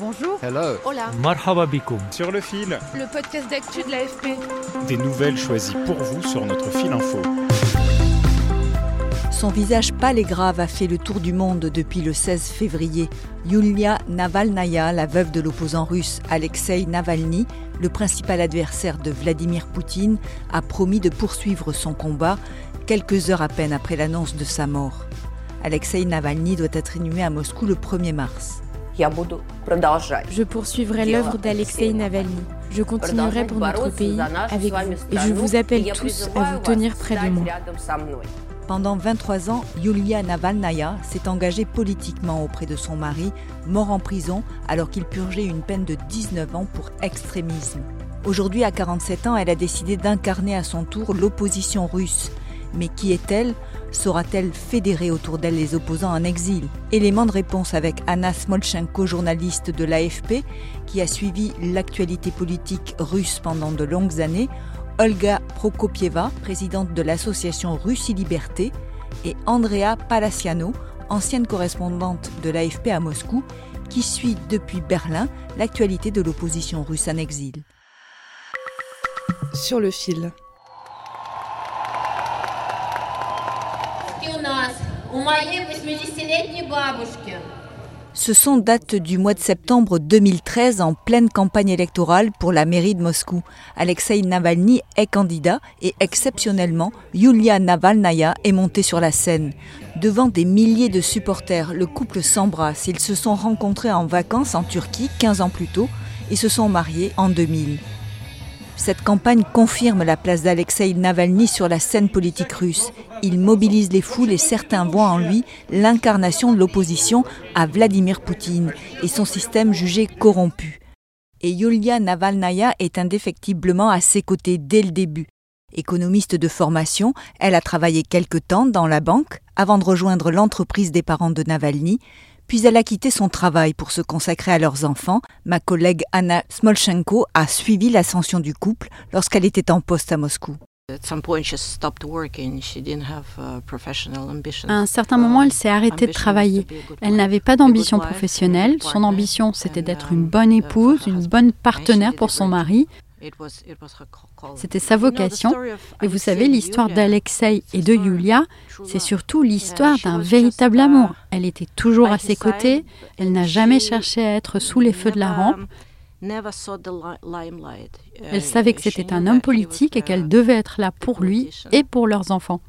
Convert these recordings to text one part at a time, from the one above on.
Bonjour. Hello. Hola. Marhaba bikoum. Sur le fil, Le podcast d'actu de l'AFP. des nouvelles choisies pour vous sur notre fil info. Son visage pâle et grave a fait le tour du monde depuis le 16 février. Yulia Navalnaya, la veuve de l'opposant russe Alexei Navalny, le principal adversaire de Vladimir Poutine, a promis de poursuivre son combat quelques heures à peine après l'annonce de sa mort. Alexei Navalny doit être inhumé à Moscou le 1er mars. Je poursuivrai l'œuvre d'Alexei Navalny. Je continuerai pour notre pays avec vous. Et je vous appelle tous à vous tenir près de moi. Pendant 23 ans, Yulia Navalnaya s'est engagée politiquement auprès de son mari, mort en prison alors qu'il purgeait une peine de 19 ans pour extrémisme. Aujourd'hui, à 47 ans, elle a décidé d'incarner à son tour l'opposition russe. Mais qui est-elle? Saura-t-elle fédérer autour d'elle les opposants en exil? Élément de réponse avec Anna Smolchenko, journaliste de l'AFP, qui a suivi l'actualité politique russe pendant de longues années, Olga Prokopieva, présidente de l'association Russie Liberté, et Andrea Palaciano, ancienne correspondante de l'AFP à Moscou, qui suit depuis Berlin l'actualité de l'opposition russe en exil. Sur le fil. Ce son date du mois de septembre 2013 en pleine campagne électorale pour la mairie de Moscou. Alexei Navalny est candidat et exceptionnellement, Yulia Navalnaya est montée sur la scène. Devant des milliers de supporters, le couple s'embrasse. Ils se sont rencontrés en vacances en Turquie 15 ans plus tôt et se sont mariés en 2000. Cette campagne confirme la place d'Alexei Navalny sur la scène politique russe. Il mobilise les foules et certains voient en lui l'incarnation de l'opposition à Vladimir Poutine et son système jugé corrompu. Et Yulia Navalnaya est indéfectiblement à ses côtés dès le début. Économiste de formation, elle a travaillé quelque temps dans la banque avant de rejoindre l'entreprise des parents de Navalny, puis elle a quitté son travail pour se consacrer à leurs enfants. Ma collègue Anna Smolchenko a suivi l'ascension du couple lorsqu'elle était en poste à Moscou. À un certain moment, elle s'est arrêtée de travailler. Elle n'avait pas d'ambition professionnelle. Son ambition, c'était d'être une bonne épouse, une bonne partenaire pour son mari. C'était sa vocation. Et vous savez, l'histoire d'Alexei et de Yulia, c'est surtout l'histoire d'un véritable amour. Elle était toujours à ses côtés. Elle n'a jamais cherché à être sous les feux de la rampe. Elle savait que c'était un homme politique et qu'elle devait être là pour lui et pour leurs enfants.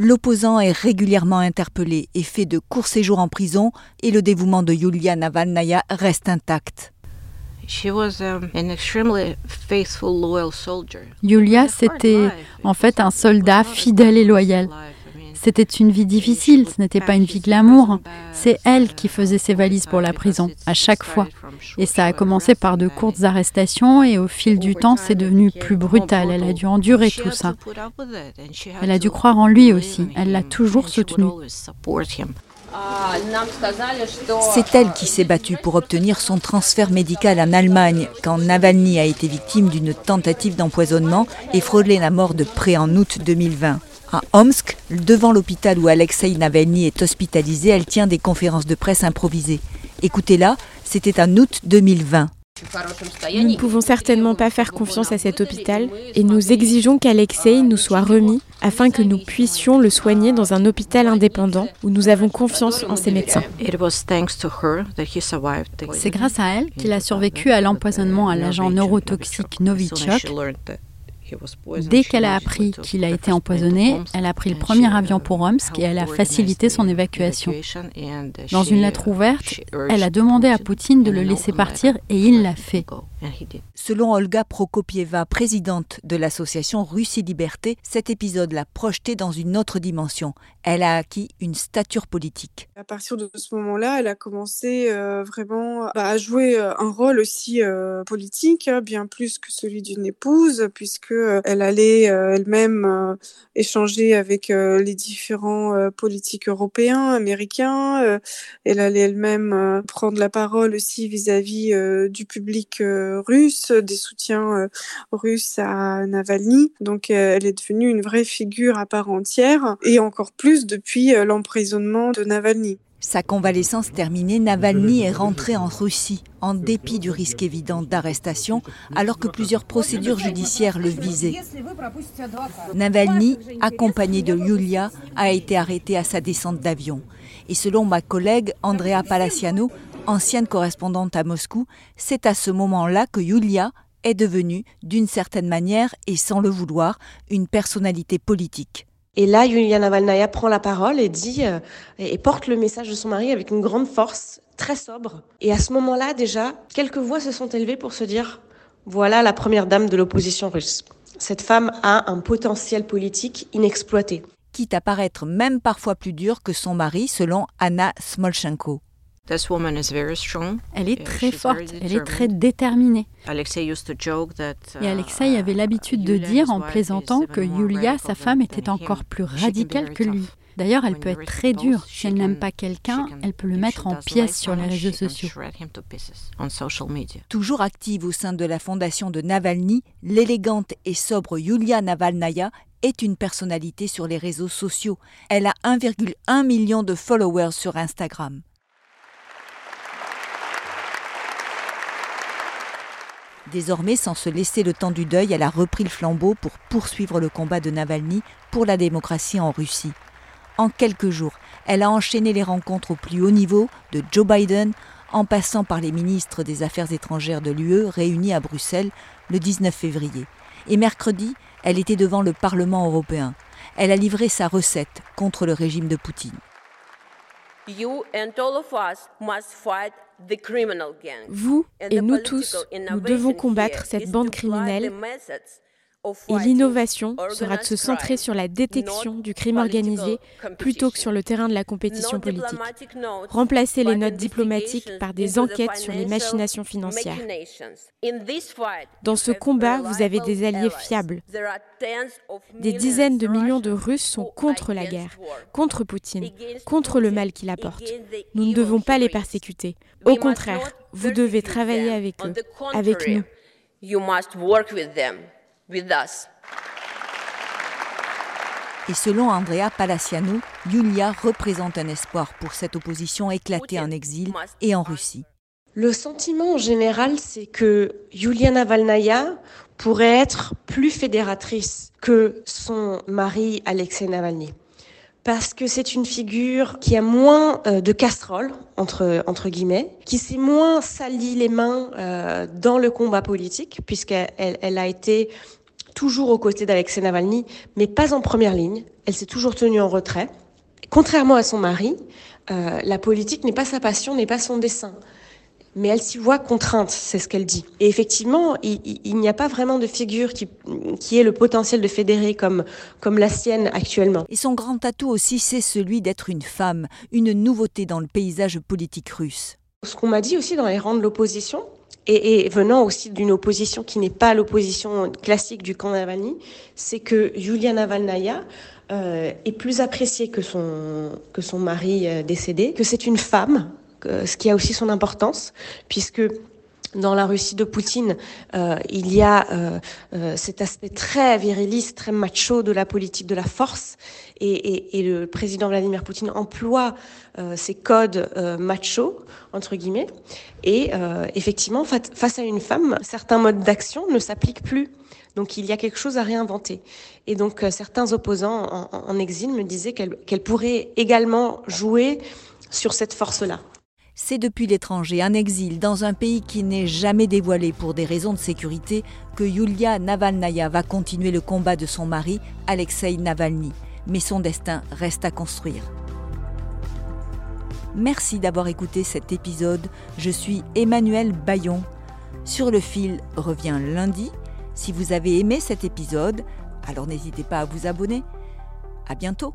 L'opposant est régulièrement interpellé et fait de courts séjours en prison et le dévouement de Yulia Navalnaya reste intact. Yulia, c'était en fait un soldat fidèle et loyal. C'était une vie difficile, ce n'était pas une vie glamour. C'est elle qui faisait ses valises pour la prison, à chaque fois. Et ça a commencé par de courtes arrestations et au fil du temps, c'est devenu plus brutal. Elle a dû endurer tout ça. Elle a dû croire en lui aussi. Elle l'a toujours soutenu. C'est elle qui s'est battue pour obtenir son transfert médical en Allemagne quand Navalny a été victime d'une tentative d'empoisonnement et frôlé la mort de près en août 2020. À Omsk, devant l'hôpital où Alexei Navalny est hospitalisé, elle tient des conférences de presse improvisées. Écoutez-la, c'était en août 2020. Nous ne pouvons certainement pas faire confiance à cet hôpital et nous exigeons qu'Alexei nous soit remis afin que nous puissions le soigner dans un hôpital indépendant où nous avons confiance en ses médecins. C'est grâce à elle qu'il a survécu à l'empoisonnement à l'agent neurotoxique Novichok Dès qu'elle a appris qu'il a été empoisonné, elle a pris le premier avion pour Omsk et elle a facilité son évacuation. Dans une lettre ouverte, elle a demandé à Poutine de le laisser partir et il l'a fait. Selon Olga Prokopieva, présidente de l'association Russie Liberté, cet épisode l'a projetée dans une autre dimension. Elle a acquis une stature politique. À partir de ce moment-là, elle a commencé euh, vraiment bah, à jouer euh, un rôle aussi euh, politique, hein, bien plus que celui d'une épouse, puisque elle allait elle-même échanger avec les différents politiques européens, américains. elle allait elle-même prendre la parole aussi vis-à-vis du public russe, des soutiens russes à Navalny. Donc elle est devenue une vraie figure à part entière, et encore plus depuis l'emprisonnement de Navalny. Sa convalescence terminée, Navalny est rentré en Russie, en dépit du risque évident d'arrestation, alors que plusieurs procédures judiciaires le visaient. Navalny, accompagné de Yulia, a été arrêté à sa descente d'avion. Et selon ma collègue Andrea Palaciano, ancienne correspondante à Moscou, c'est à ce moment-là que Yulia est devenue, d'une certaine manière et sans le vouloir, une personnalité politique. Et là, Yulia Navalnaya prend la parole et dit euh, et porte le message de son mari avec une grande force, très sobre. Et à ce moment-là, déjà, quelques voix se sont élevées pour se dire voilà la première dame de l'opposition russe. Cette femme a un potentiel politique inexploité. Quitte à paraître même parfois plus dur que son mari, selon Anna Smolchenko. Elle est très forte, elle est très déterminée. Uh, Et Alexei avait l'habitude de dire en plaisantant que Yulia, sa femme, était encore plus radicale que lui. D'ailleurs, elle peut être très dure. Si elle n'aime pas quelqu'un, elle peut le mettre en pièces sur les réseaux sociaux. Toujours active au sein de la fondation de Navalny, l'élégante et sobre Yulia Navalnaya est une personnalité sur les réseaux sociaux. Elle a 1,1 million de followers sur Instagram. Désormais, sans se laisser le temps du deuil, elle a repris le flambeau pour poursuivre le combat de Navalny pour la démocratie en Russie. En quelques jours, elle a enchaîné les rencontres au plus haut niveau, de Joe Biden en passant par les ministres des Affaires étrangères de l'UE réunis à Bruxelles le 19 février. Et mercredi, elle était devant le Parlement européen. Elle a livré sa recette contre le régime de Poutine. Vous et nous tous, nous devons combattre cette bande criminelle et l'innovation sera de se centrer sur la détection du crime organisé plutôt que sur le terrain de la compétition politique. Remplacer les notes diplomatiques par des enquêtes sur les machinations financières. Dans ce combat, vous avez des alliés fiables. Des dizaines de millions de Russes sont contre la guerre, contre Poutine, contre le mal qu'il apporte. Nous ne devons pas les persécuter. Au contraire, vous devez travailler avec eux, avec nous. Et selon Andrea Palaciano, Yulia représente un espoir pour cette opposition éclatée en exil et en Russie. Le sentiment en général, c'est que Yulia Navalnaya pourrait être plus fédératrice que son mari Alexei Navalny. Parce que c'est une figure qui a moins euh, de casserole entre entre guillemets, qui s'est moins sali les mains euh, dans le combat politique, puisqu'elle elle a été toujours aux côtés d'Alexei Navalny, mais pas en première ligne. Elle s'est toujours tenue en retrait. Contrairement à son mari, euh, la politique n'est pas sa passion, n'est pas son dessin. Mais elle s'y voit contrainte, c'est ce qu'elle dit. Et effectivement, il, n'y a pas vraiment de figure qui, qui ait le potentiel de fédérer comme, comme la sienne actuellement. Et son grand atout aussi, c'est celui d'être une femme, une nouveauté dans le paysage politique russe. Ce qu'on m'a dit aussi dans les rangs de l'opposition, et, venant aussi d'une opposition qui n'est pas l'opposition classique du camp Navalny, c'est que Yulia Navalnaya euh, est plus appréciée que son, que son mari euh, décédé, que c'est une femme, ce qui a aussi son importance, puisque dans la Russie de Poutine, euh, il y a euh, euh, cet aspect très viriliste, très macho de la politique de la force, et, le président Vladimir Poutine emploie ces codes macho entre guillemets. Et effectivement, face à une femme, certains modes d'action ne s'appliquent plus. Donc il y a quelque chose à réinventer. Et donc certains opposants en, exil me disaient qu'elle qu'elle pourrait également jouer sur cette force-là. C'est depuis l'étranger, un exil, dans un pays qui n'est jamais dévoilé pour des raisons de sécurité, que Yulia Navalnaya va continuer le combat de son mari, Alexei Navalny. Mais son destin reste à construire. Merci d'avoir écouté cet épisode. Je suis Emmanuel Bayon. Sur le fil revient lundi. Si vous avez aimé cet épisode, alors n'hésitez pas à vous abonner. À bientôt!